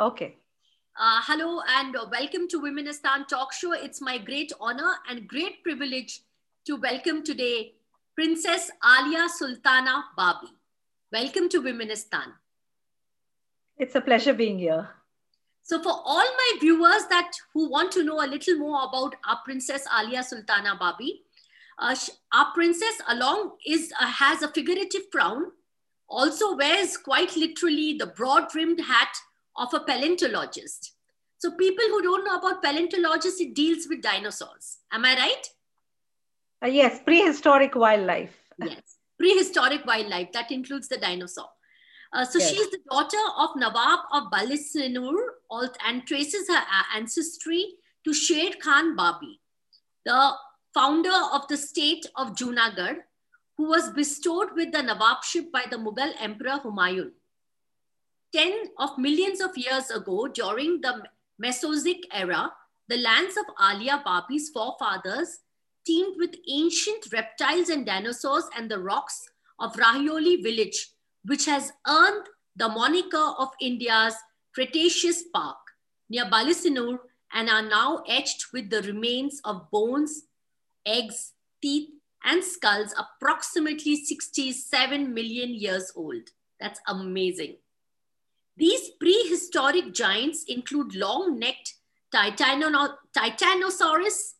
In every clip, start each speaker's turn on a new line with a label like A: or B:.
A: Okay.
B: Uh, hello and welcome to Womenistan Talk Show. It's my great honor and great privilege to welcome today Princess Alia Sultana Babi. Welcome to Womenistan.
A: It's a pleasure being here.
B: So, for all my viewers that who want to know a little more about our Princess Alia Sultana Babi, uh, our princess along is uh, has a figurative crown, also wears quite literally the broad-brimmed hat of a paleontologist. So, people who don't know about paleontologists, it deals with dinosaurs. Am I right?
A: Uh, yes, prehistoric wildlife.
B: yes, prehistoric wildlife. That includes the dinosaur. Uh, so yes. she is the daughter of Nawab of Balasinor and traces her ancestry to Sher Khan Babi, the founder of the state of Junagadh, who was bestowed with the Nawabship by the Mughal Emperor Humayun. Ten of millions of years ago, during the Mesozoic era, the lands of Alia Babi's forefathers teemed with ancient reptiles and dinosaurs and the rocks of Rahioli village, which has earned the moniker of India's Cretaceous Park near Balasinor and are now etched with the remains of bones, eggs, teeth, and skulls approximately 67 million years old. That's amazing. These prehistoric giants include long necked Titanosaurus,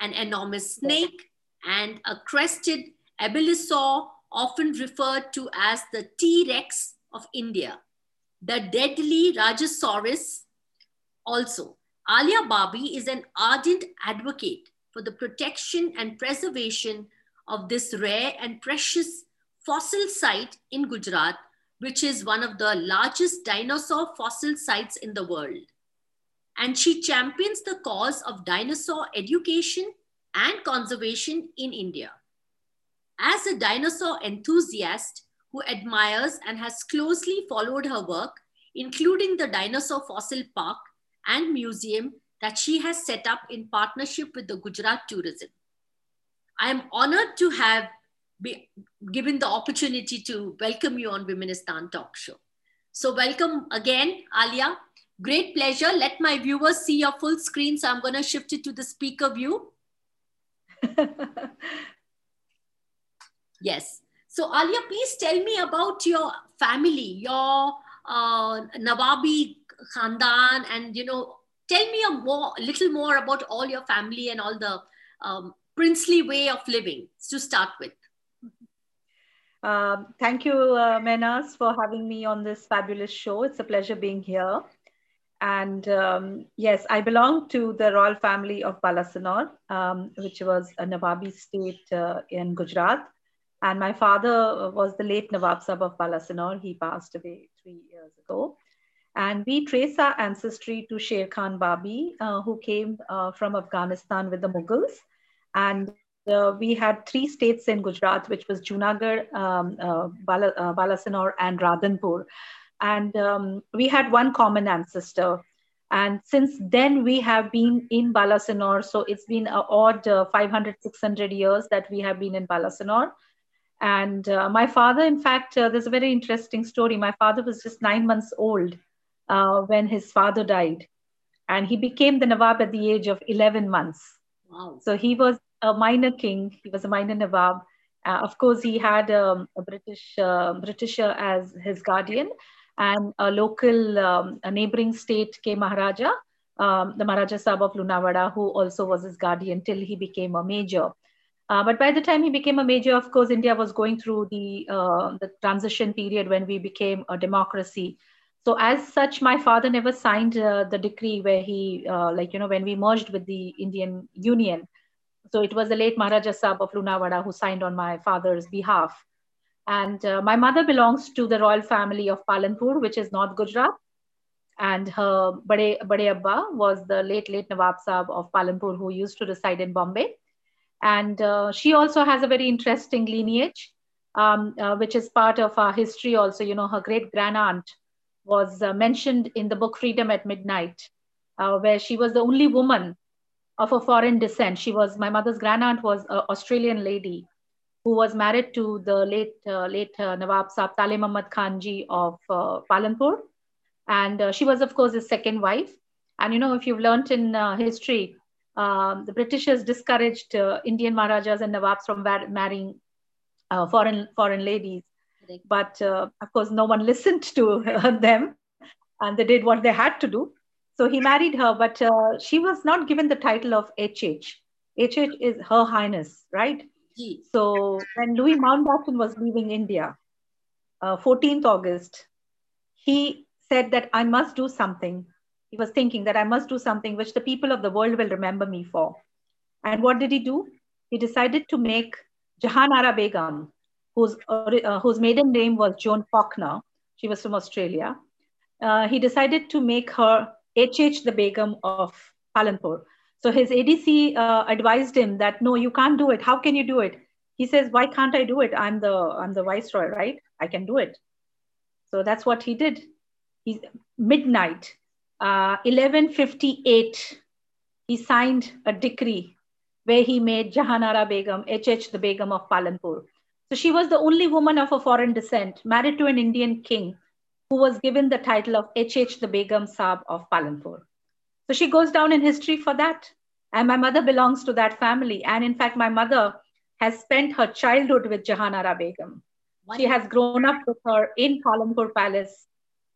B: an enormous snake, and a crested abelisaur, often referred to as the T Rex of India. The deadly Rajasaurus also. Alia Babi is an ardent advocate for the protection and preservation of this rare and precious fossil site in Gujarat, which is one of the largest dinosaur fossil sites in the world and she champions the cause of dinosaur education and conservation in India. As a dinosaur enthusiast who admires and has closely followed her work, including the Dinosaur Fossil Park and Museum that she has set up in partnership with the Gujarat Tourism. I am honored to have be given the opportunity to welcome you on Womenistan Talk Show. So welcome again, Alia. Great pleasure. Let my viewers see your full screen. So I'm going to shift it to the speaker view. yes. So Alia, please tell me about your family, your uh, Nawabi Khandan, and you know, tell me a more, little more about all your family and all the um, princely way of living to start with.
A: Um, thank you, uh, Menas, for having me on this fabulous show. It's a pleasure being here. And um, yes, I belong to the royal family of Balasinor, um, which was a Nawabi state uh, in Gujarat. And my father was the late Nawab Sahib of Balasinor. He passed away three years ago. And we trace our ancestry to Sher Khan Babi, uh, who came uh, from Afghanistan with the Mughals. And uh, we had three states in Gujarat, which was Junagadh, um, uh, Bala, uh, Balasinor, and Radhanpur and um, we had one common ancestor. And since then, we have been in Balasinor. So it's been an odd uh, 500, 600 years that we have been in Balasinor. And uh, my father, in fact, uh, there's a very interesting story. My father was just nine months old uh, when his father died. And he became the Nawab at the age of 11 months. Wow. So he was a minor king, he was a minor Nawab. Uh, of course, he had um, a British uh, Britisher as his guardian, and a local um, a neighboring state K Maharaja, um, the Maharaja Sahib of Lunawada, who also was his guardian till he became a major. Uh, but by the time he became a major, of course, India was going through the uh, the transition period when we became a democracy. So as such, my father never signed uh, the decree where he, uh, like you know, when we merged with the Indian Union. So it was the late Maharaja Sahib of Lunawada who signed on my father's behalf. And uh, my mother belongs to the royal family of Palanpur, which is North Gujarat. And her Bade, Bade Abba was the late, late Nawab Sahib of Palanpur who used to reside in Bombay. And uh, she also has a very interesting lineage, um, uh, which is part of our history also. You know, her great grand aunt was uh, mentioned in the book Freedom at Midnight, uh, where she was the only woman of a foreign descent. She was, my mother's grand aunt was an Australian lady who was married to the late uh, late uh, Nawab Saab Taleh Muhammad Khan ji of uh, Palanpur. And uh, she was, of course, his second wife. And you know, if you've learned in uh, history, um, the Britishers discouraged uh, Indian Maharajas and Nawabs from marrying uh, foreign foreign ladies. But uh, of course, no one listened to them, and they did what they had to do. So he married her, but uh, she was not given the title of HH. HH is Her Highness, right? So when Louis Mountbatten was leaving India, 14th uh, August, he said that I must do something he was thinking that I must do something which the people of the world will remember me for. And what did he do? He decided to make Jahanara Begum, whose, uh, whose maiden name was Joan Falkiner, she was from Australia. Uh, he decided to make her HH the Begum of Palanpur. So his ADC uh, advised him that no, you can't do it. How can you do it? He says, why can't I do it? I'm the I'm the viceroy, right? I can do it. So that's what he did. He midnight 1158, uh, he signed a decree where he made Jahanara Begum, HH the Begum of Palanpur. So she was the only woman of a foreign descent married to an Indian king who was given the title of HH the Begum Saab of Palanpur. So she goes down in history for that. And my mother belongs to that family. And in fact, my mother has spent her childhood with Jahanara Begum. She has grown up with her in Palanpur Palace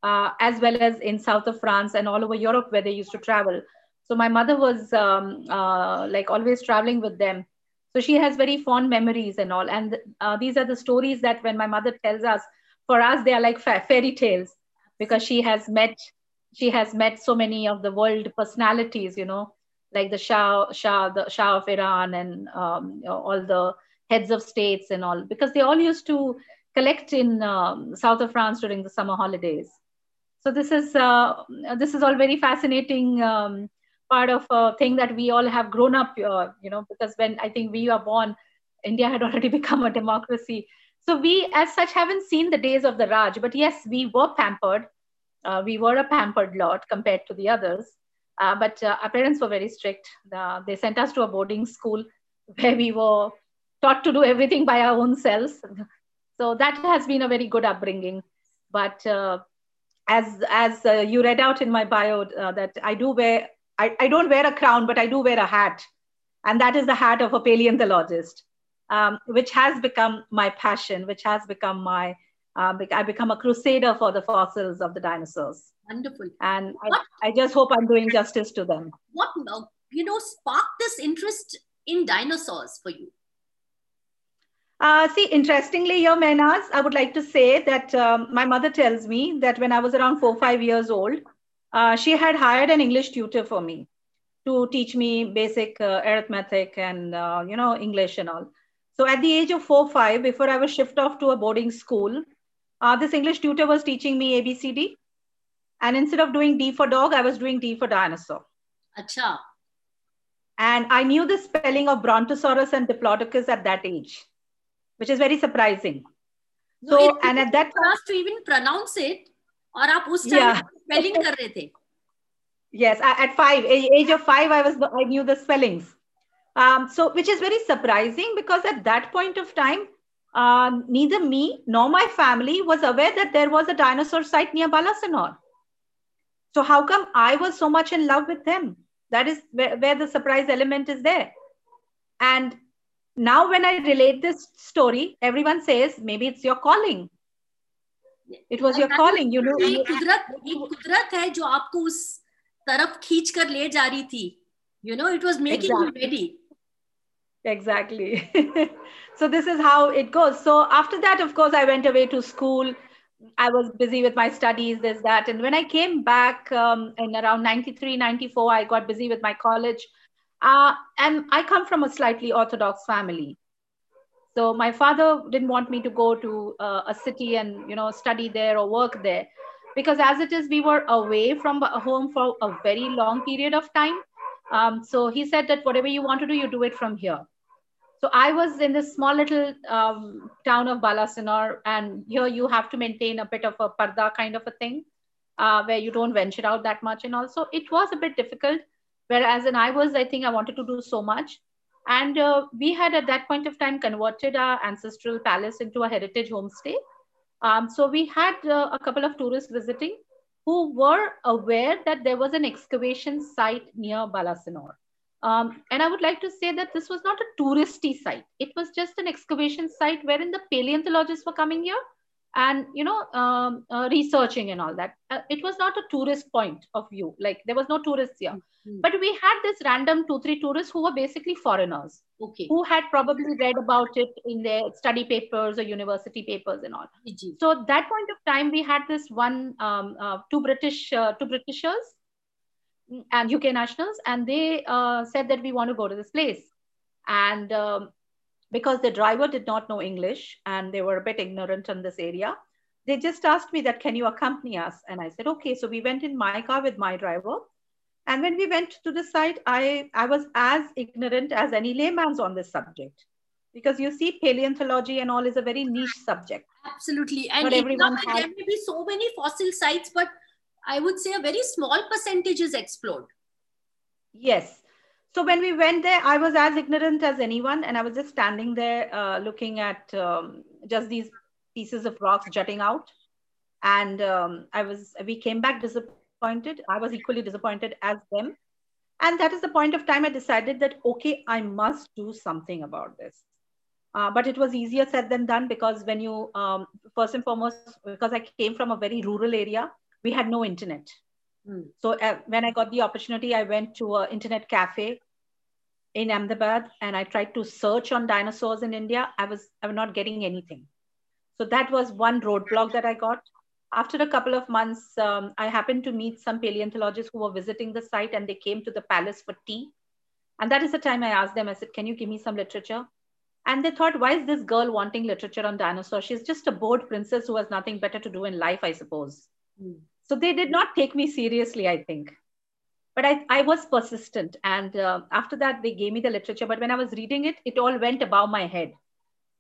A: uh, as well as in south of France and all over Europe where they used to travel. So my mother was um, uh, like always traveling with them. So she has very fond memories and all. And uh, these are the stories that when my mother tells us, for us they are like fairy tales because she has met she has met so many of the world personalities, you know, like the Shah Shah the Shah of Iran and um, all the heads of states and all because they all used to collect in um, south of France during the summer holidays. So this is uh, this is all very fascinating um, part of a thing that we all have grown up uh, you know because when i think we were born india had already become a democracy so we as such haven't seen the days of the raj but yes we were pampered. Uh, we were a pampered lot compared to the others. Uh, but uh, our parents were very strict. Uh, they sent us to a boarding school where we were taught to do everything by our own selves. So that has been a very good upbringing. But uh, as as uh, you read out in my bio that I do wear I, I don't wear a crown but I do wear a hat. And that is the hat of a paleontologist um, which has become my passion which has become my uh, I become a crusader for the fossils of the dinosaurs.
B: Wonderful.
A: And I, I just hope I'm doing justice to them.
B: What you know sparked this interest in dinosaurs for you?
A: Uh, see, interestingly, here, Menas, I would like to say that um, my mother tells me that when I was around four, five years old, uh, she had hired an English tutor for me to teach me basic uh, arithmetic and, uh, you know, English and all. So at the age of four, five, before I was shipped off to a boarding school, uh, this English tutor was teaching me ABCD. And instead of doing D for dog, I was doing D for dinosaur.
B: Acha.
A: And I knew the spelling of Brontosaurus and Diplodocus at that age which is very surprising.
B: So, so and at that time, to even pronounce it, or आप उस time yeah. spelling कर रहे थे.
A: Yes, at five, age of five, I was I knew the spellings. Um, so, which is very surprising because at that point of time, um, neither me nor my family was aware that there was a dinosaur site near Balasinor. So, how come I was so much in love with them? That is where, where the surprise element is there. And now, when I relate this story, everyone says maybe it's your calling. It was your calling, you know.
B: एक कुदरत एक कुदरत है जो You know, it was making exactly. you ready
A: exactly so this is how it goes so after that of course i went away to school i was busy with my studies this that and when i came back um, in around 93 94 i got busy with my college uh, and I come from a slightly Orthodox family. So my father didn't want me to go to uh, a city and you know study there or work there, because as it is, we were away from home for a very long period of time. Um, so he said that whatever you want to do, you do it from here. So I was in this small little um, town of Balasinor, and here you have to maintain a bit of a parda kind of a thing, uh, where you don't venture out that much. And also, it was a bit difficult Whereas in I was, I think I wanted to do so much. And uh, we had at that point of time converted our ancestral palace into a heritage homestay. Um, so we had uh, a couple of tourists visiting who were aware that there was an excavation site near Balasinore. Um, and I would like to say that this was not a touristy site. It was just an excavation site wherein the paleontologists were coming here and you know um, uh, researching and all that. Uh, it was not a tourist point of view. Like there was no tourists here, mm-hmm. but we had this random two three tourists who were basically foreigners.
B: Okay.
A: Who had probably read about it in their study papers or university papers and all. Mm-hmm. So that point of time, we had this one um, uh, two British uh, two Britishers and UK nationals, and they uh, said that we want to go to this place. And um, because the driver did not know English and they were a bit ignorant on this area, they just asked me that, can you accompany us? And I said, okay. So we went in my car with my driver. And when we went to the site, I, I was as ignorant as any layman's on this subject. Because you see, paleontology and all is a very niche subject.
B: Absolutely. And everyone has... there may be so many fossil sites, but I would say a very small percentage is explored.
A: Yes. So when we went there, I was as ignorant as anyone, and I was just standing there uh, looking at um, just these pieces of rocks jutting out. And um, I was, we came back disappointed. I was equally disappointed as them. And that is the point of time I decided that, okay, I must do something about this. Uh, but it was easier said than done because when you, um, first and foremost, because I came from a very rural area, we had no internet. Mm. So uh, when I got the opportunity, I went to an internet cafe in Ahmedabad and I tried to search on dinosaurs in India. I was I was not getting anything. So that was one roadblock that I got. After a couple of months, um, I happened to meet some paleontologists who were visiting the site and they came to the palace for tea. And that is the time I asked them, I said, Can you give me some literature? And they thought, Why is this girl wanting literature on dinosaurs? She's just a bored princess who has nothing better to do in life, I suppose. Mm. So they did not take me seriously, I think. But I, I was persistent. And uh, after that, they gave me the literature. But when I was reading it, it all went above my head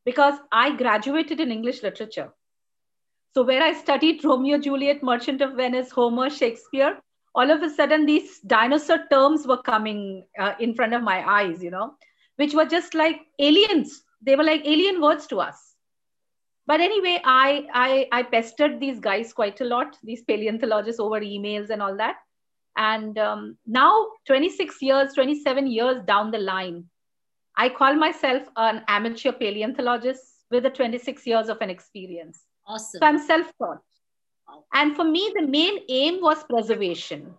A: because I graduated in English literature. So where I studied Romeo, Juliet, Merchant of Venice, Homer, Shakespeare, all of a sudden these dinosaur terms were coming uh, in front of my eyes, you know, which were just like aliens. They were like alien words to us but anyway I, I i pestered these guys quite a lot these paleontologists over emails and all that. And um, now 26 years 27 years down the line i call myself an amateur paleontologist with a 26 years of an experience.
B: Awesome.
A: So i'm self-taught. And for me the main aim was preservation.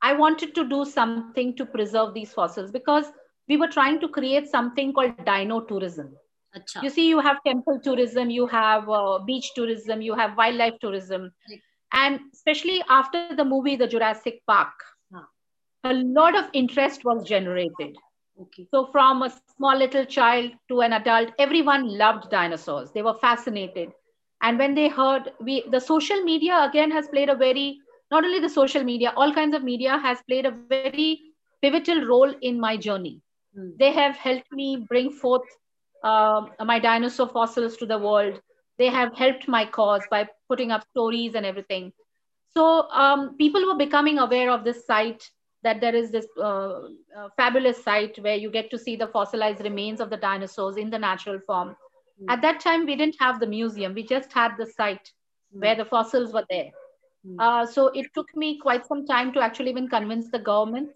A: I wanted to do something to preserve these fossils because we were trying to create something called dino tourism Achha. You see, you have temple tourism, you have uh, beach tourism, you have wildlife tourism. And especially after the movie The Jurassic Park, a lot of interest was generated.
B: Okay.
A: So, from a small little child to an adult, everyone loved dinosaurs. They were fascinated. And when they heard, we the social media again has played a very, not only the social media, all kinds of media has played a very pivotal role in my journey. Hmm. They have helped me bring forth uh, my dinosaur fossils to the world. They have helped my cause by putting up stories and everything. So um, people were becoming aware of this site, that there is this uh, uh, fabulous site where you get to see the fossilized remains of the dinosaurs in the natural form. Mm. At that time, we didn't have the museum. We just had the site mm. where the fossils were there. Mm. Uh, so it took me quite some time to actually even convince the government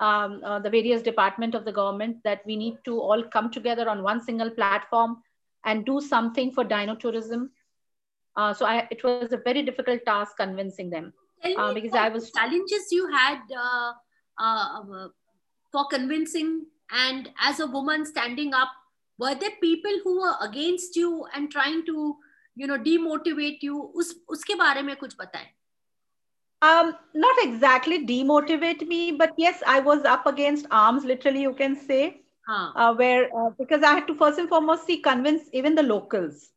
A: um, uh, the various department of the government that we need to all come together on one single platform and do something for dino tourism. Uh, so I, it was a very difficult task convincing them
B: uh, because I was challenges you had uh, uh, uh, for convincing and as a woman standing up. Were there people who were against you and trying to, you know, demotivate you? उस उसके बारे में कुछ बताएं.
A: um, not exactly demotivate me, but yes, I was up against arms, literally, you can say, huh. uh, where uh, because I had to first and foremost see convince even the locals,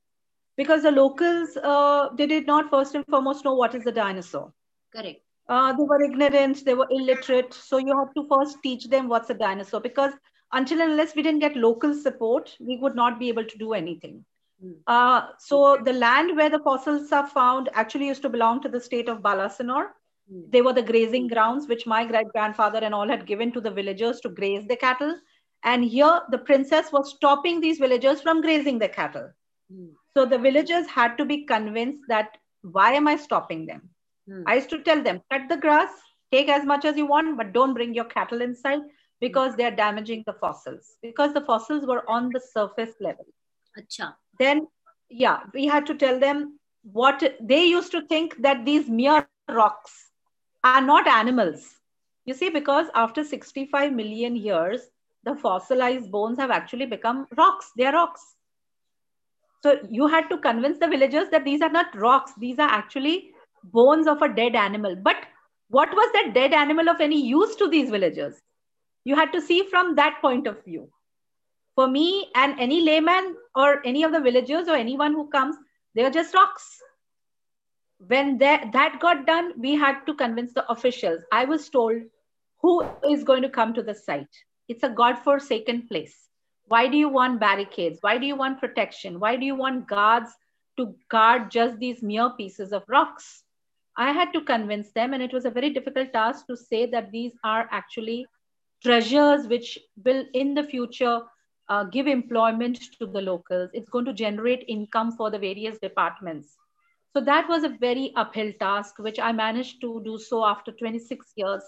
A: because the locals uh, they did not first and foremost know what is a dinosaur.
B: Correct.
A: Uh, they were ignorant, they were illiterate, so you have to first teach them what's a dinosaur because until unless we didn't get local support, we would not be able to do anything. Hmm. Uh, so the land where the fossils are found actually used to belong to the state of Balasinore. Mm. They were the grazing grounds which my great grandfather and all had given to the villagers to graze the cattle. And here the princess was stopping these villagers from grazing the cattle. Mm. So the villagers had to be convinced that why am I stopping them? Hmm. I used to tell them, cut the grass, take as much as you want, but don't bring your cattle inside because they're damaging the fossils because the fossils were on the surface level.
B: Achha.
A: Then, yeah, we had to tell them what they used to think that these mere rocks are not animals. You see, because after 65 million years, the fossilized bones have actually become rocks. They are rocks. So you had to convince the villagers that these are not rocks, these are actually bones of a dead animal. But what was that dead animal of any use to these villagers? You had to see from that point of view. For me and any layman or any of the villagers or anyone who comes, they are just rocks. When that, that got done, we had to convince the officials. I was told who is going to come to the site. It's a God-forsaken place. Why do you want barricades? Why do you want protection? Why do you want guards to guard just these mere pieces of rocks? I had to convince them, and it was a very difficult task to say that these are actually treasures which will in the future uh, give employment to the locals. It's going to generate income for the various departments. So that was a very uphill task, which I managed to do so after 26 years.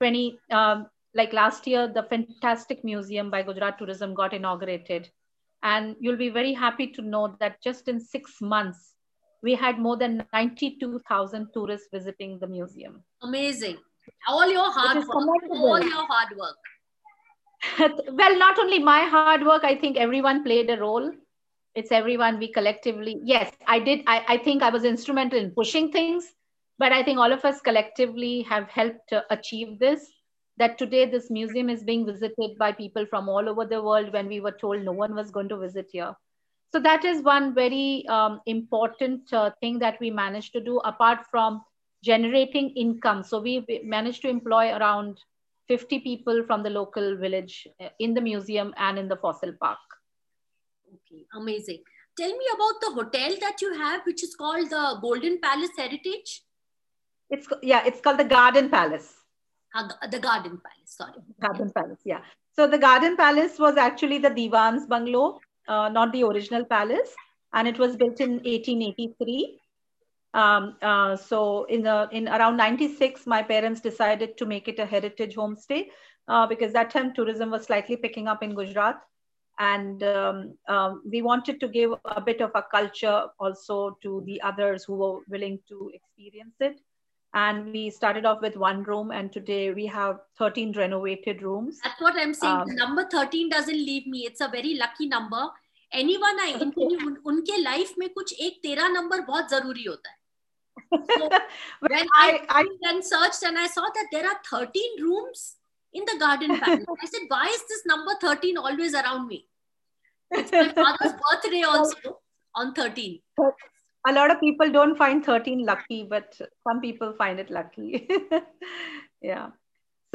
A: 20, um, like last year, the fantastic museum by Gujarat Tourism got inaugurated. And you'll be very happy to know that just in six months, we had more than 92,000 tourists visiting the museum.
B: Amazing. All your hard work. All your hard work.
A: well, not only my hard work, I think everyone played a role. It's everyone we collectively, yes, I did. I, I think I was instrumental in pushing things, but I think all of us collectively have helped to achieve this. That today this museum is being visited by people from all over the world when we were told no one was going to visit here so that is one very um, important uh, thing that we managed to do apart from generating income. So we managed to employ around 50 people from the local village uh, in the museum and in the fossil park.
B: Okay, amazing. Tell me about the hotel that you have, which is called the Golden Palace Heritage.
A: It's yeah, it's called the Garden Palace.
B: Uh, the Garden Palace, sorry.
A: Garden Palace, yeah. So the Garden Palace was actually the Diwan's bungalow uh, not the original palace, and it was built in 1883. Um, uh, so in the, in around 96, my parents decided to make it a heritage homestay uh, because that time tourism was slightly picking up in Gujarat and um, um, we wanted to give a bit of a culture also to the others who were willing to experience it. And we started off with one room and today we have 13 renovated rooms.
B: That's what i'm saying. Um, number 13 doesn't leave me. It's a very lucky number. Anyone i interview un, unke life mein kuch ek tera number bahut zaruri hota hai. So when I, I then searched and I saw that there are 13 rooms in the garden. I said, why is this number 13 always around me? It's my father's birthday also on 13
A: a lot of people don't find 13 lucky, but some people find it lucky. yeah.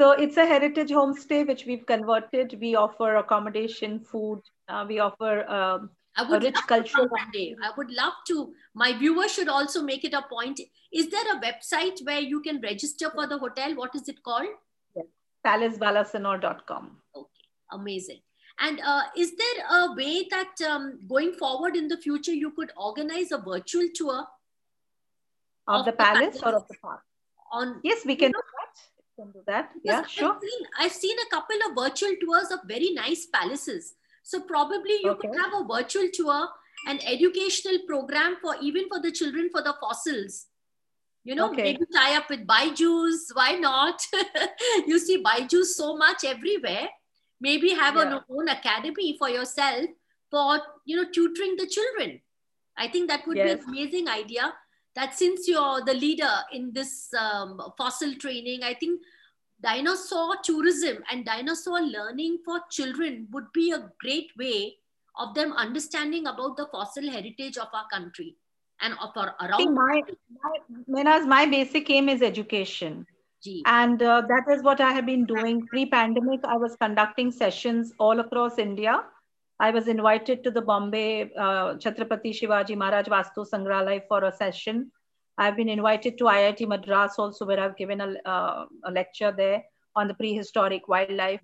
A: So it's a heritage homestay which we've converted. We offer accommodation, food. Uh, we offer um,
B: I would a rich cultural one day. I would love to. My viewers should also make it a point. Is there a website where you can register for the hotel? What is it called?
A: Palacebalasanoor.com.
B: Okay, amazing. And uh, is there a way that um, going forward in the future you could organize a virtual tour
A: of, of the, the, palace, or of the park?
B: On
A: yes, we can do that. can do that. Yeah, sure.
B: I've seen, I've seen, a couple of virtual tours of very nice palaces. So probably you okay. could have a virtual tour, an educational program for even for the children for the fossils. You know, okay. maybe tie up with Byju's. Why not? you see Byju's so much everywhere maybe have yeah. an own academy for yourself for you know tutoring the children i think that would yes. be an amazing idea that since you're the leader in this um, fossil training i think dinosaur tourism and dinosaur learning for children would be a great way of them understanding about the fossil heritage of our country and around
A: my, my, my basic aim is education and uh, that is what I have been doing. Pre pandemic, I was conducting sessions all across India. I was invited to the Bombay uh, Chhatrapati Shivaji Maharaj Vastu Sangrahalaya for a session. I've been invited to IIT Madras also, where I've given a, uh, a lecture there on the prehistoric wildlife.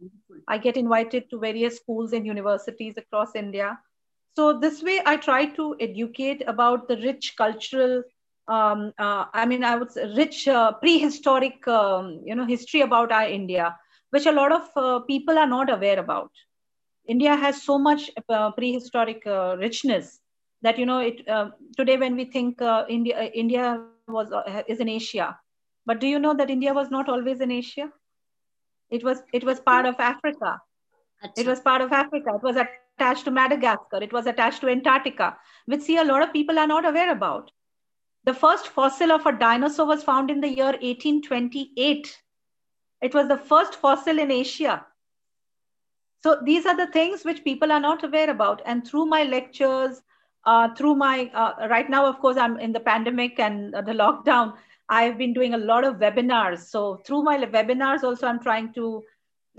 A: I get invited to various schools and universities across India. So this way, I try to educate about the rich cultural um, uh, I mean, I would say rich uh, prehistoric, um, you know, history about our India, which a lot of uh, people are not aware about. India has so much uh, prehistoric uh, richness that you know it. Uh, today, when we think India, India was is in Asia, but do you know that India was not always in Asia? It was it was part of Africa. It was part of Africa. It was attached to Madagascar. It was attached to Antarctica, which see a lot of people are not aware about the first fossil of a dinosaur was found in the year 1828. It was the first fossil in Asia. So these are the things which people are not aware about. And through my lectures, uh, through my, uh, right now, of course, I'm in the pandemic and the lockdown, I've been doing a lot of webinars. So through my webinars also, I'm trying to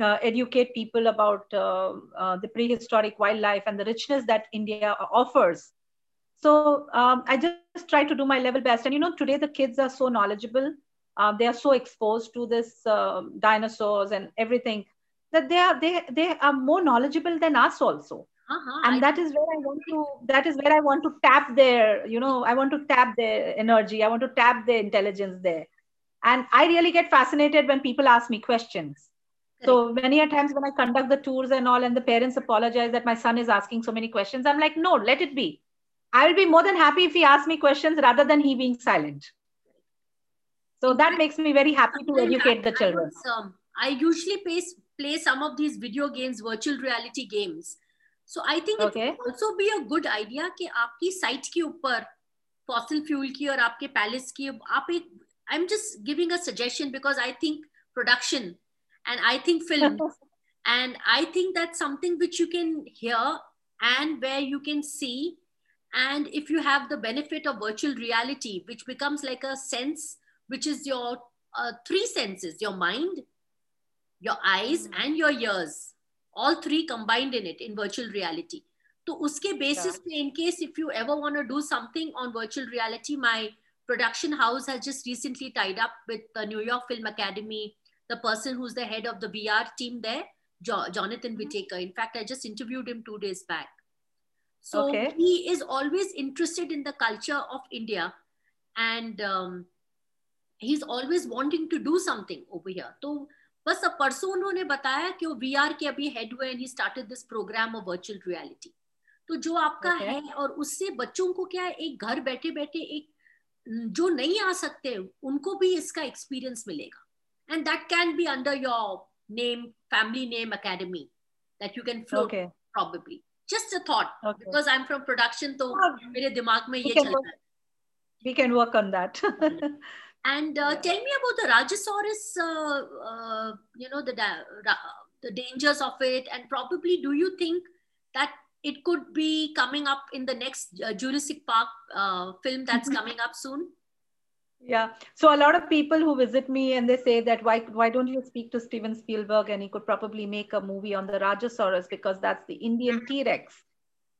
A: uh, educate people about uh, uh, the prehistoric wildlife and the richness that India offers. So um, i just try to do my level best. And you know today the kids are so knowledgeable. Uh, they are so exposed to this uh, dinosaurs and everything that they are they they are more knowledgeable than us also. Uh-huh. and I... that is where i want to that is where i want to tap their you know i want to tap their energy. I want to tap their intelligence there. And i really get fascinated when people ask me questions so many a times when i conduct the tours and all and the parents apologize that my son is asking so many questions i'm like no let it be I will be more than happy if he asks me questions rather than he being silent. So that makes me very happy to educate the children.
B: Um, I usually play, play some of these video games, virtual reality games. So I think okay. it would also be a good idea कि आपकी site के ऊपर fossil fuel की और आपके palace की आप एक I'm just giving a suggestion because I think production and I think film and I think that's something which you can hear and where you can see and if you have the benefit of virtual reality, which becomes like a sense, which is your uh, three senses your mind, your eyes, mm-hmm. and your ears, all three combined in it in virtual reality. So, uske basis, in case if you ever want to do something on virtual reality, my production house has just recently tied up with the New York Film Academy, the person who's the head of the VR team there, jo- Jonathan mm-hmm. Whitaker. In fact, I just interviewed him two days back so okay. he is always interested in the culture of India and um, he's always wanting to do something over here. So बस अब परसों उन्होंने बताया कि वो we are के अभी head हुए and he started this program of virtual reality तो जो आपका okay. है और उससे बच्चों को क्या है एक घर बैठे बैठे एक जो नहीं आ सकते उनको भी इसका एक्सपीरियंस मिलेगा and that can be under your name family name academy that you can float okay. probably just a thought okay. because i'm from production so ah, we, can
A: work, we can work on that
B: and uh, yeah. tell me about the rajasaurus uh, uh, you know the the dangers of it and probably do you think that it could be coming up in the next uh, jurassic park uh, film that's mm-hmm. coming up soon
A: yeah. So a lot of people who visit me and they say that why why don't you speak to Steven Spielberg and he could probably make a movie on the Rajasaurus because that's the Indian T-Rex.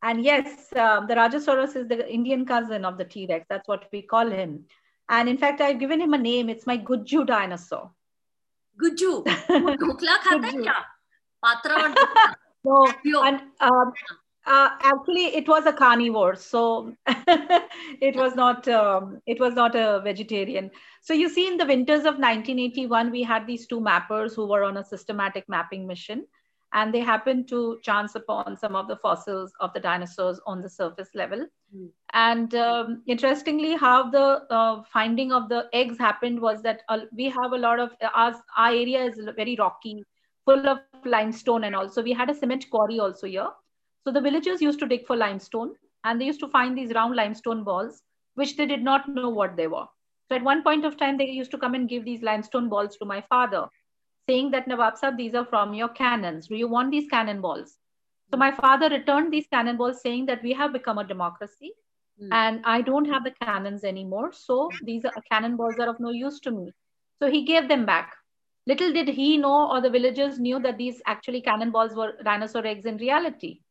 A: And yes, um, the Rajasaurus is the Indian cousin of the T-Rex. That's what we call him. And in fact, I've given him a name. It's my Gujju dinosaur.
B: Gujju.
A: no, and um, uh, actually, it was a carnivore, so it was not um, it was not a vegetarian. So you see, in the winters of 1981, we had these two mappers who were on a systematic mapping mission, and they happened to chance upon some of the fossils of the dinosaurs on the surface level. Mm. And um, interestingly, how the uh, finding of the eggs happened was that uh, we have a lot of our, our area is very rocky, full of limestone, and also we had a cement quarry also here so the villagers used to dig for limestone and they used to find these round limestone balls, which they did not know what they were. So at one point of time, they used to come and give these limestone balls to my father, saying that Nawab Sahib, these are from your cannons. Do you want these cannon balls? So my father returned these cannonballs saying that we have become a democracy mm. and I don't have the cannons anymore. So these are, cannonballs are of no use to me. So he gave them back. Little did he know or the villagers knew that these actually cannonballs were dinosaur eggs in reality.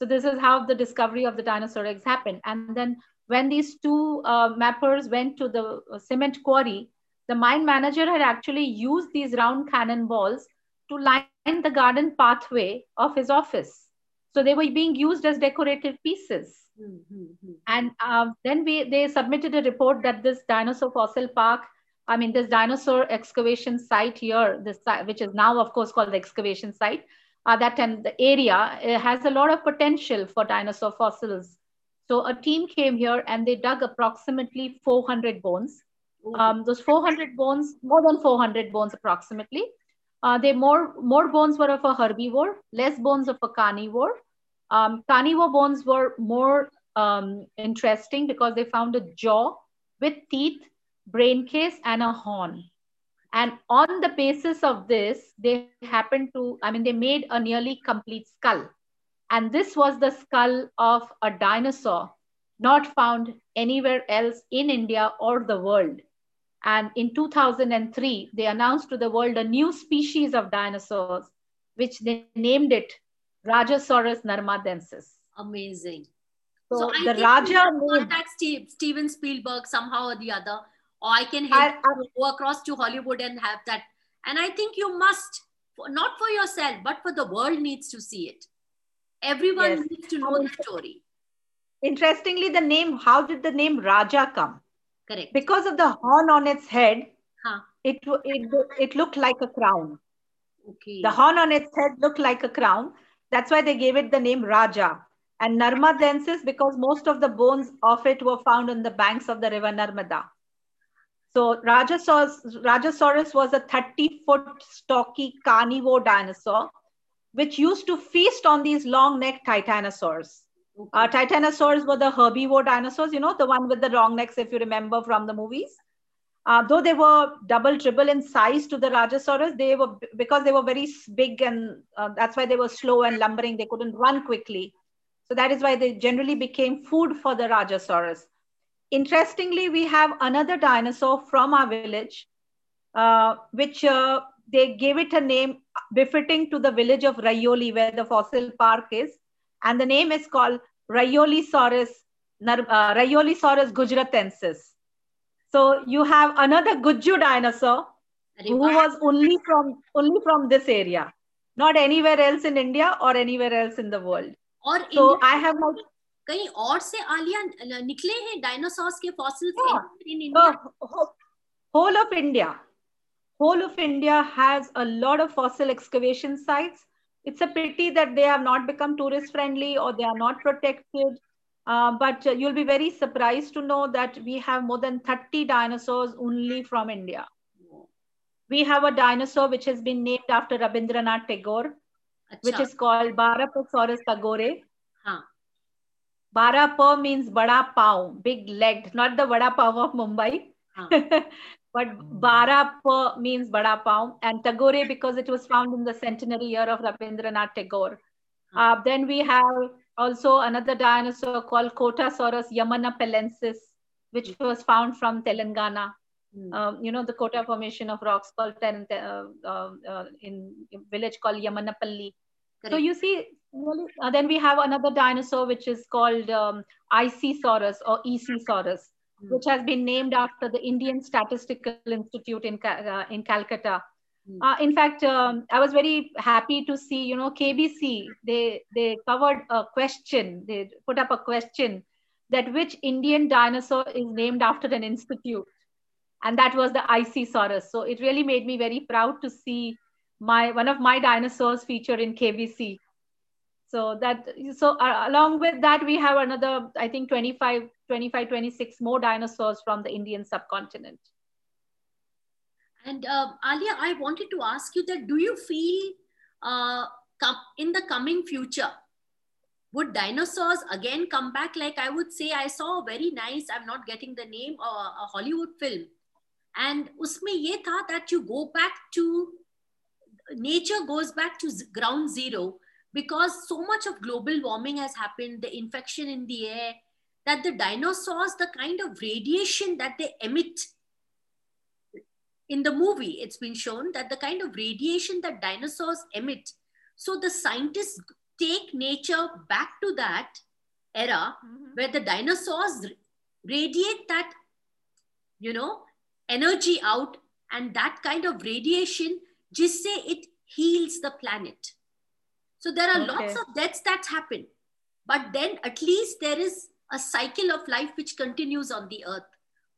A: So this is how the discovery of the dinosaur eggs happened. And then when these two uh, mappers went to the uh, cement quarry, the mine manager had actually used these round cannonballs to line the garden pathway of his office. So they were being used as decorative pieces.
B: Mm-hmm.
A: And uh, then we they submitted a report that this dinosaur fossil park, I mean, this dinosaur excavation site here, this which is now, of course, called the excavation site, uh, that and the area has a lot of potential for dinosaur fossils. So a team came here and they dug approximately 400 bones. Um, those 400 bones, more than 400 bones approximately. Uh, they more more bones were of a herbivore, less bones of a carnivore. Um, carnivore bones were more um, interesting because they found a jaw with teeth, brain case, and a horn. And on the basis of this, they happened to, I mean, they made a nearly complete skull. And this was the skull of a dinosaur not found anywhere else in India or the world. And in 2003, they announced to the world a new species of dinosaurs, which they named it Rajasaurus narmadensis.
B: Amazing.
A: So, so the Raja
B: contact Steve, Steven Spielberg somehow or the other, or I can help I, I, go across to Hollywood and have that. And I think you must, not for yourself, but for the world needs to see it. Everyone yes. needs to know the story.
A: Interestingly, the name, how did the name Raja come?
B: Correct.
A: Because of the horn on its head,
B: huh.
A: it, it, it looked like a crown.
B: Okay.
A: The horn on its head looked like a crown. That's why they gave it the name Raja. And Narmadensis because most of the bones of it were found on the banks of the river Narmada. So Rajasaurus, Rajasaurus was a 30 foot stocky carnivore dinosaur, which used to feast on these long necked titanosaurs. Uh, titanosaurs were the herbivore dinosaurs, you know, the one with the long necks, if you remember from the movies. Uh, though they were double, triple in size to the Rajasaurus, they were because they were very big and uh, that's why they were slow and lumbering. They couldn't run quickly. So that is why they generally became food for the Rajasaurus. Interestingly, we have another dinosaur from our village, uh, which uh, they gave it a name befitting to the village of Rayoli, where the fossil park is. And the name is called Rahiolisaurus, uh, Rahiolisaurus gujratensis. So you have another Guju dinosaur who was only from only from this area, not anywhere else in India or anywhere else in the world.
B: Or
A: so India, I have my
B: कहीं और से आलिया निकले हैं dinosaurs के fossils in India
A: whole of india whole of india has a lot of fossil excavation sites it's a pity that they have not become tourist friendly or they are not protected uh, but uh, you'll be very surprised to know that we have more than 30 dinosaurs only from india we have a dinosaur which has been named after rabindranath tagore Achha. which is called barapasaurus tagore
B: huh.
A: Bara pa means bada pav, big legged, not the vada pav of Mumbai. Huh. but Bara pa means bada pav. And Tagore because it was found in the centenary year of Rabindranath Tagore. Huh. Uh, then we have also another dinosaur called Kotasaurus yamanpalliensis, which was found from Telangana. Mm. Um, you know, the Kota formation of rocks called uh, uh, uh, in a village called Yamanapalli. Correct. So you see, uh, then we have another dinosaur which is called um, or Isisaurus, mm. which has been named after the Indian Statistical Institute in uh, in Calcutta. Mm. Uh, in fact, um, I was very happy to see, you know, KBC they they covered a question. They put up a question that which Indian dinosaur is named after an institute, and that was the Isisaurus. So it really made me very proud to see my one of my dinosaurs featured in KBC. So that so uh, along with that we have another I think 25 25 26 more dinosaurs from the Indian subcontinent.
B: And uh, Alia, I wanted to ask you that do you feel uh, in the coming future would dinosaurs again come back like i would say i saw a very nice i'm not getting the name uh, a hollywood film and usme ye tha that you go back to nature goes back to ground zero because so much of global warming has happened, the infection in the air, that the dinosaurs, the kind of radiation that they emit in the movie, it's been shown that the kind of radiation that dinosaurs emit. So the scientists take nature back to that era mm-hmm. where the dinosaurs radiate that, you know, energy out and that kind of radiation just say it heals the planet. So there are lots of deaths that happen but then at least there is a cycle of life which continues on the earth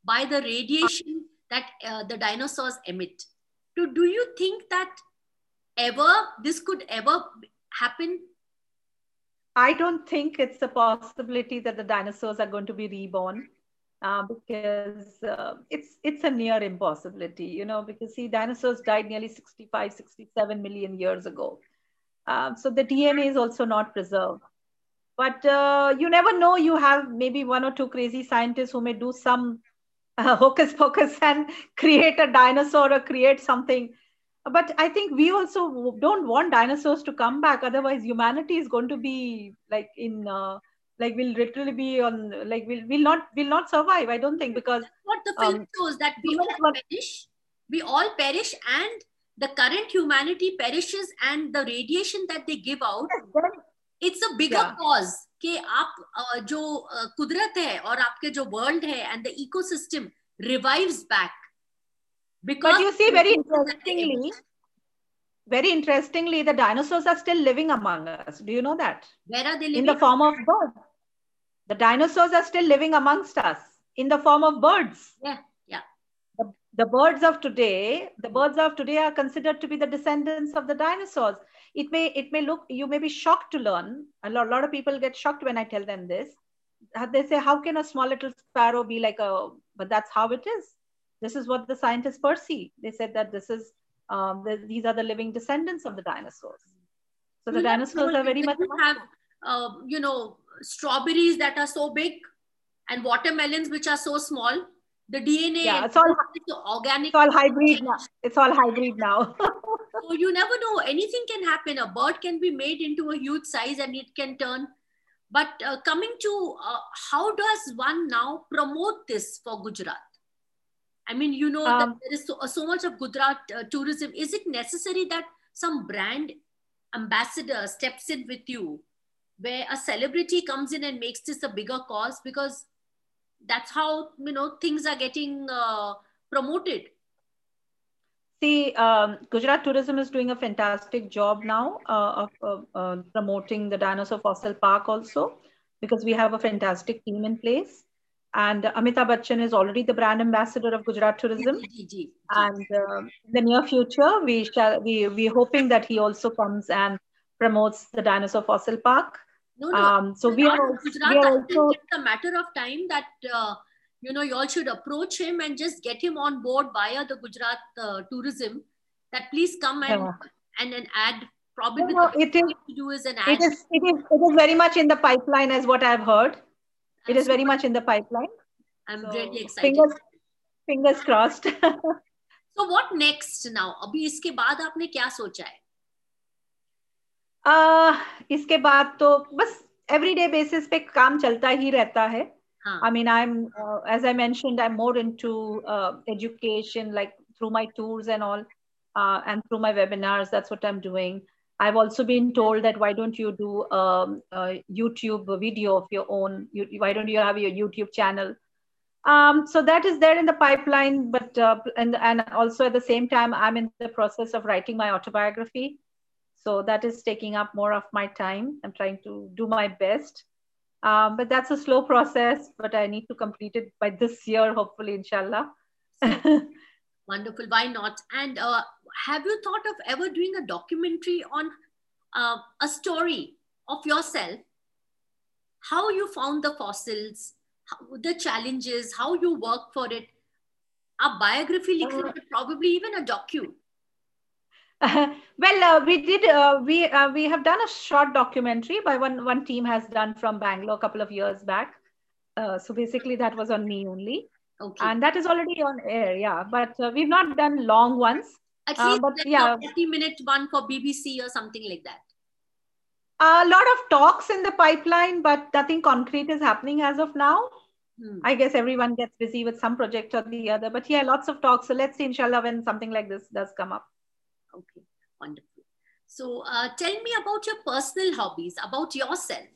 B: by the radiation that uh, the dinosaurs emit. So do you think that ever this could ever happen?
A: I don't think it's a possibility that the dinosaurs are going to be reborn. Uh, because uh, it's it's a near impossibility, you know, because see, dinosaurs died nearly 65, 67 million years ago. Um, so the DNA is also not preserved. But uh, you never know, you have maybe one or two crazy scientists who may do some uh, hocus pocus and create a dinosaur or create something. But I think we also don't want dinosaurs to come back. Otherwise, humanity is going to be like in uh, like we'll literally be on like we'll will not will not survive. I don't think because
B: what the film um, shows that we all perish, we all perish, and the current humanity perishes, and the radiation that they give out. It's a bigger yeah. cause कि आप जो कुदरत है और आपके जो world है and the ecosystem revives back
A: because but you see very interestingly very interestingly the dinosaurs are still living among us. Do you know that?
B: Where are they living
A: in the form of birds. The dinosaurs are still living amongst us in the form of birds.
B: Yeah yeah.
A: The, the birds of today the birds of today are considered to be the descendants of the dinosaurs. It may it may look you may be shocked to learn. A lot, a lot of people get shocked when i tell them this. Uh, they say how can a small little sparrow be like a but that's how it is. This is what the scientists perceive. They said that this is um, the, these are the living descendants of the dinosaurs. So the dinosaurs are very much
B: have uh, you know strawberries that are so big and watermelons which are so small. The dna
A: yeah it's all organic it's all hybrid now. it's all hybrid now.
B: So you never know. Anything can happen. A bird can be made into a huge size and it can turn. But uh, coming to uh, how does one now promote this for gujarat i mean you know um, there is so, uh, so much of gujarat uh, tourism. Is it necessary that some brand ambassador steps in with you where a celebrity comes in and makes this a bigger cause? Because that's how you know things are getting uh, promoted.
A: See, um, Gujarat Tourism is doing a fantastic job now uh, of uh, promoting the Dinosaur Fossil Park also, because we have a fantastic team in place. And Amitabh Bachchan is already the brand ambassador of Gujarat Tourism. and uh, in the near future, we shall we we hoping that he also comes and promotes the Dinosaur Fossil Park.
B: No, no. Um, so we are, Gujarat, we are also. It's a matter of time that uh, you know you all should approach him and just get him on board via the gujarat uh, tourism that please come and yeah. and an ad probably no,
A: no, it is, to do is an ad. It is, it is it is very much in the pipeline as what i've heard it is very much in the pipeline
B: i'm so, really excited
A: fingers, fingers crossed
B: so what next now abhi iske baad aapne kya socha hai
A: uh, इसके बाद तो बस everyday basis पे काम चलता ही रहता है Huh. I mean, I'm, uh, as I mentioned, I'm more into uh, education, like through my tours and all, uh, and through my webinars. That's what I'm doing. I've also been told that why don't you do um, a YouTube video of your own? You, why don't you have your YouTube channel? Um, so that is there in the pipeline, but uh, and and also at the same time, I'm in the process of writing my autobiography. So that is taking up more of my time. I'm trying to do my best um, but that's a slow process, but I need to complete it by this year, hopefully, inshallah.
B: Wonderful. Why not? And uh, have you thought of ever doing a documentary on uh, a story of yourself? How you found the fossils, how, the challenges, how you work for it? A biography, uh, probably even a docu.
A: well, uh, we did. Uh, we uh, we have done a short documentary by one one team has done from Bangalore a couple of years back. Uh, so basically, that was on me only, okay. and that is already on air. Yeah, but uh, we've not done long ones.
B: At uh, least but, yeah, thirty minute one for BBC or something like that.
A: A lot of talks in the pipeline, but nothing concrete is happening as of now. Hmm. I guess everyone gets busy with some project or the other. But yeah, lots of talks. So let's see, inshallah, when something like this does come up.
B: Okay, wonderful. So uh, tell me about your personal hobbies, about yourself.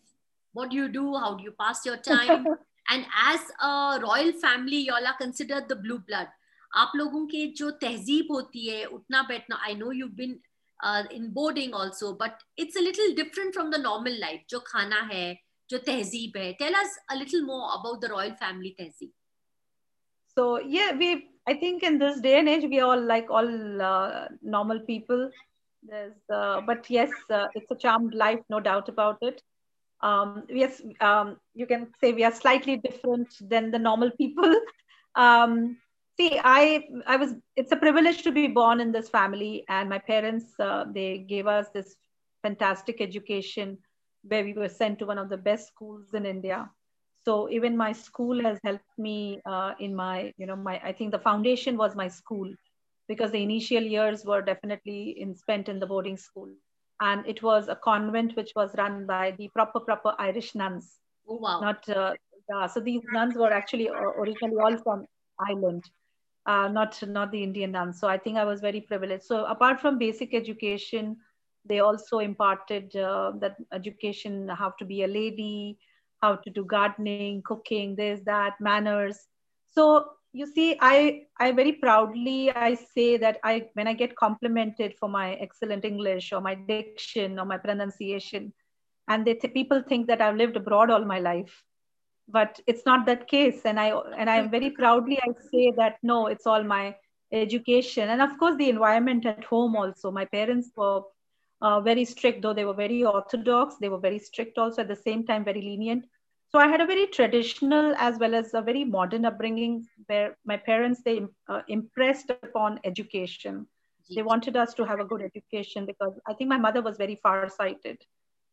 B: What do you do? How do you pass your time? and as a royal family, you all are considered the blue blood. आप लोगों के जो तहजीब होती है उठना बैठना I know you bin uh, in boarding also, but it's a little different from the normal life. Jo khana hai, jo tehzeeb hai. Tell us a little more about the royal family tehzeeb.
A: So yeah, we I think in this day and age we are all like all uh, normal people. There's uh, but yes, uh, it's a charmed life, no doubt about it. um, yes, um, you can say we are slightly different than the normal people. Um, see i i was it's a privilege to be born in this family and my parents uh, they gave us this fantastic education where we were sent to one of the best schools in india so even my school has helped me uh, in my you know my i think the foundation was my school because the initial years were definitely in, spent in the boarding school and it was a convent which was run by the proper proper irish nuns
B: oh wow
A: not uh, yeah, so these nuns were actually uh, originally all from Ireland uh, not not the Indian nuns. So I think I was very privileged. So apart from basic education, they also imparted uh, that education how to be a lady, how to do gardening, cooking, this that manners. So you see, I I very proudly I say that I when I get complimented for my excellent English or my diction or my pronunciation, and they th- people think that I've lived abroad all my life but it's not that case. And i and i very proudly i say that no it's all my education. And of course the environment at home also. My parents were uh, very strict though they were very orthodox they were very strict also at the same time very lenient so i had a very traditional as well as a very modern upbringing where my parents they uh, impressed upon education. They wanted us to have a good education because i think my mother was very far sighted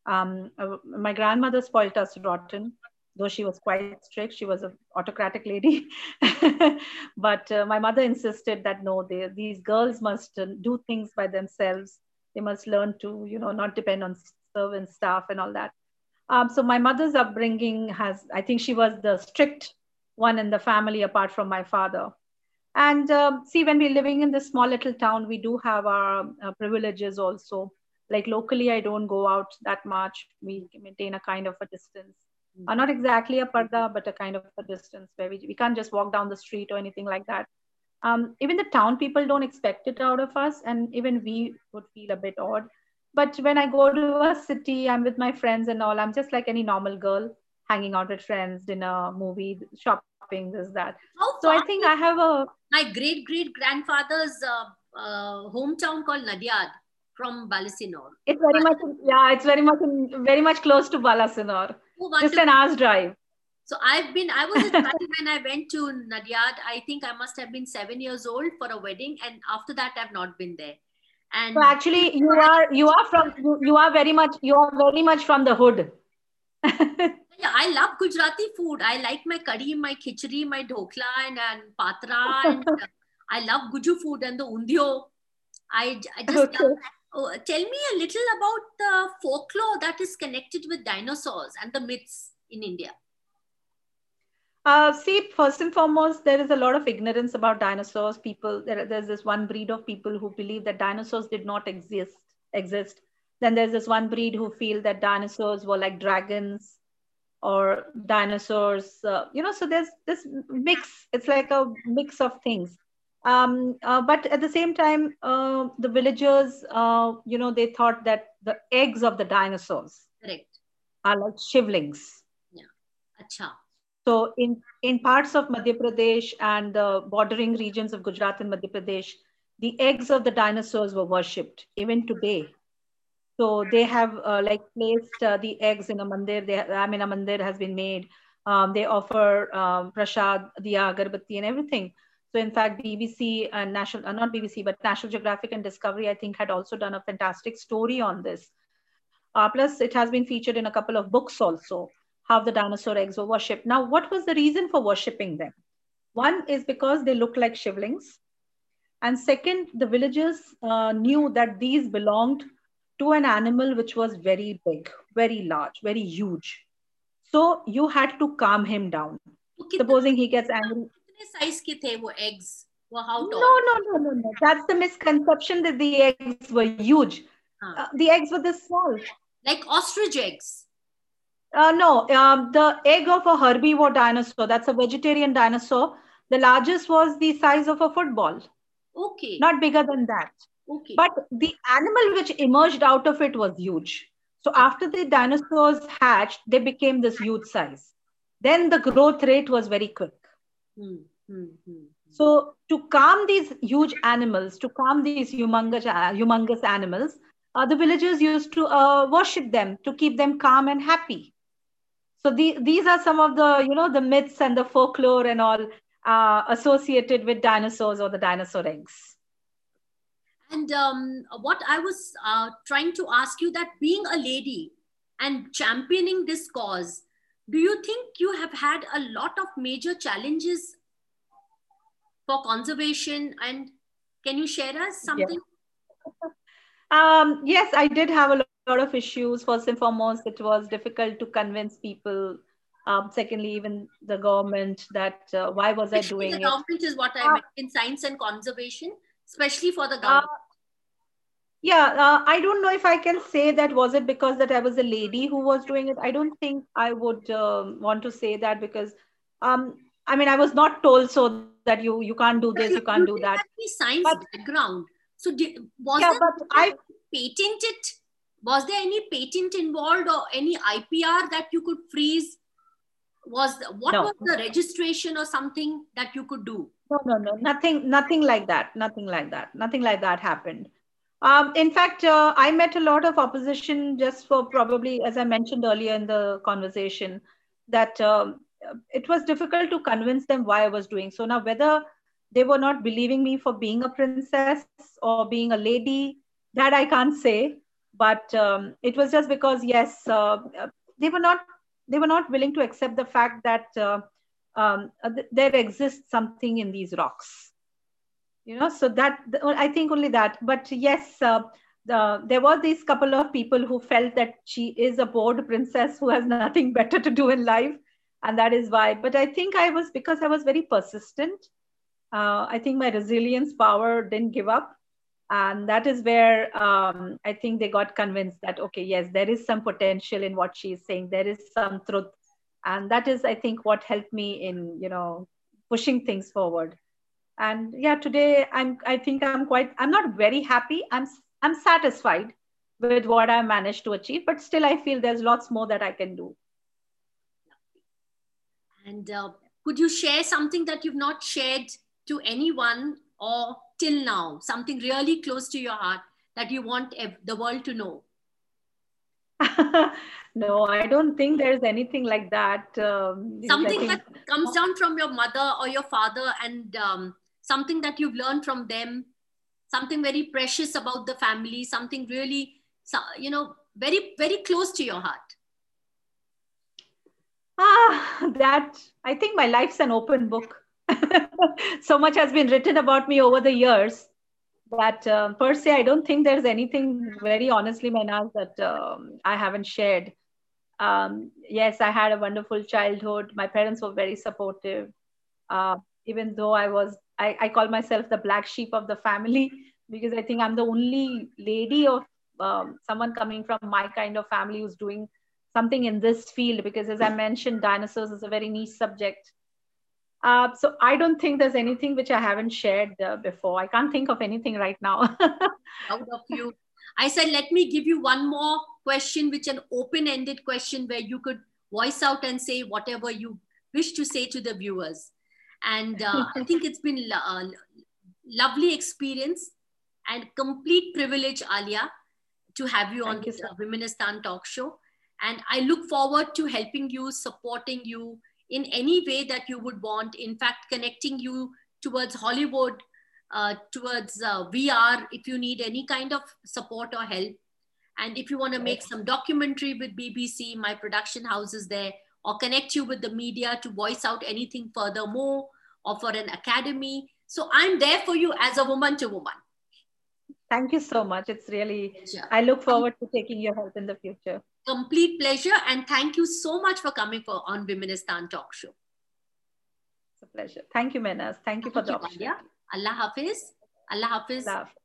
A: um, uh, my grandmother spoiled us rotten though she was quite strict. She was an autocratic lady. But uh, my mother insisted that no they, these girls must uh, do things by themselves. They must learn to you know not depend on servants staff and all that um, so my mother's upbringing has i think she was the strict one in the family apart from my father and uh, see when we're living in this small little town we do have our uh, privileges also like locally i don't go out that much we maintain a kind of a distance mm-hmm. uh, not exactly a parda, but a kind of a distance where we, we can't just walk down the street or anything like that. Um, even the town people don't expect it out of us, and even we would feel a bit odd. But when I go to a city, I'm with my friends and all, I'm just like any normal girl, hanging out with friends, dinner, movie, shopping, this, that. How so I think I have a.
B: My great great grandfather's uh, uh, hometown called Nadiad from Balasinor.
A: It's very much, yeah, it's very much, very much close to Balasinor. Just an hour's drive.
B: So I've been, I was a child when I went to Nadiad. I think I must have been seven years old for a wedding. And after that, I've not been there. And
A: so actually you are, you are from, you, are very much, you are very much from the hood.
B: yeah, I love Gujarati food. I like my curry, my khichdi, my dhokla and, and patra. And uh, I love Guju food and the undhiyu. I, I just okay. love Oh, tell me a little about the folklore that is connected with dinosaurs and the myths in India.
A: Uh, see, first and foremost, there is a lot of ignorance about dinosaurs. People, there, there's this one breed of people who believe that dinosaurs did not exist. Exist. Then there's this one breed who feel that dinosaurs were like dragons or dinosaurs. Uh, you know, so there's this mix. It's like a mix of things. Um, uh, but at the same time, uh, the villagers, uh, you know, they thought that the eggs of the dinosaurs
B: Correct.
A: are like shivlings.
B: Yeah. Acha.
A: So in, in parts of Madhya Pradesh and the bordering regions of Gujarat and Madhya Pradesh, the eggs of the dinosaurs were worshipped even today. So they have uh, like placed uh, the eggs in a mandir. They, I mean, a mandir has been made. Um, they offer um, prasad, diya, agarbatti, and everything. So in fact, BBC and National, uh, not BBC, but National Geographic and Discovery, I think, had also done a fantastic story on this. Uh, plus, it has been featured in a couple of books also, how the dinosaur eggs were worshipped. Now, what was the reason for worshipping them? One is because they look like shivlings. And second, the villagers uh, knew that these belonged to an animal which was very big, very large, very huge. So you had to calm him down. Okay, Supposing he gets angry.
B: size ke the wo eggs? Wo how tall?
A: No, no, no, no, no. That's the misconception that the eggs were huge. Uh, the eggs were this small.
B: Like ostrich eggs
A: uh, no um, the egg of a herbivore dinosaur that's a vegetarian dinosaur the largest was the size of a football
B: okay
A: not bigger than that Okay. But the animal which emerged out of it was huge. So after the dinosaurs hatched, they became this huge size. Then the growth rate was very quick. Mm, mm, mm, so to calm these huge animals, to calm these humongous, uh, humongous animals, uh, the villagers used to uh, worship them to keep them calm and happy. So the, these are some of the, you know, the myths and the folklore and all uh, associated with dinosaurs or the dinosaur eggs.
B: And um, what I was uh, trying to ask you that being a lady and championing this cause, do you think you have had a lot of major challenges for conservation? And can you share us something?
A: Yeah. Um, yes, I did have a lot of issues. First and foremost, it was difficult to convince people. Um, secondly, even the government that uh, why was I doing
B: the
A: it?
B: The government is what I uh, meant in science and conservation, especially for the government. Uh,
A: yeah, uh, I don't know if I can say that was it because that I was a lady who was doing it. I don't think I would um, want to say that because um, I mean I was not told so that you you can't do this, you can't do that.
B: Science but, background. So did, was yeah, but I patented? Was there any patent involved or any IPR that you could freeze? Was what no. was the registration or something that you could do?
A: No, no, no, nothing, nothing like that. Nothing like that. Nothing like that happened. Um, in fact, uh, I met a lot of opposition just for probably, as I mentioned earlier in the conversation, that um, it was difficult to convince them why I was doing so. Now, whether they were not believing me for being a princess or being a lady that i can't say but um, it was just because yes uh, they were not they were not willing to accept the fact that uh, um, uh, there exists something in these rocks. You know so that i think only that. But yes uh, the, there were these couple of people who felt that she is a bored princess who has nothing better to do in life. And that is why. But i think i was because i was very persistent uh, I think my resilience power didn't give up. And that is where um, I think they got convinced that, okay, yes, there is some potential in what she's saying. There is some truth. And that is, I think, what helped me in, you know, pushing things forward. And yeah, today I'm, I think I'm quite, I'm not very happy. I'm, I'm satisfied with what I managed to achieve, but still I feel there's lots more that I can do.
B: And uh, could you share something that you've not shared to anyone or till now, something really close to your heart that you want the world to know?
A: no, I don't think there's anything like that. Um,
B: something that comes down from your mother or your father and um, something that you've learned from them, something very precious about the family, something really, you know, very, very close to your heart.
A: Ah, that I think my life's an open book. so much has been written about me over the years that uh, per se, I don't think there's anything very honestly, Mehnaz, that um, I haven't shared. Um, yes, I had a wonderful childhood. My parents were very supportive. Uh, even though I was, I, I call myself the black sheep of the family because I think I'm the only lady of um, someone coming from my kind of family who's doing something in this field. Because as I mentioned, dinosaurs is a very niche subject uh, so I don't think there's anything which I haven't shared uh, before. I can't think of anything right now.
B: Out of you. I said, let me give you one more question, which an open-ended question where you could voice out and say whatever you wish to say to the viewers. And uh, I think it's been a uh, lovely experience and complete privilege, Alia, to have you Thank on you, the Womenistan talk show. And I look forward to helping you, supporting you, in any way that you would want. In fact, connecting you towards Hollywood, uh, towards uh, VR, if you need any kind of support or help. And if you want to make some documentary with BBC, my production house is there, or connect you with the media to voice out anything furthermore, or for an academy. So I'm there for you as a woman to woman.
A: Thank you so much. It's really, I look forward to taking your help in the future
B: complete pleasure. And thank you so much for coming for on Womenistan Talk Show.
A: It's a pleasure. Thank you, Mehnaz. Thank you thank for the you, opportunity.
B: Allah Hafiz. Allah Hafiz. Allah Hafiz.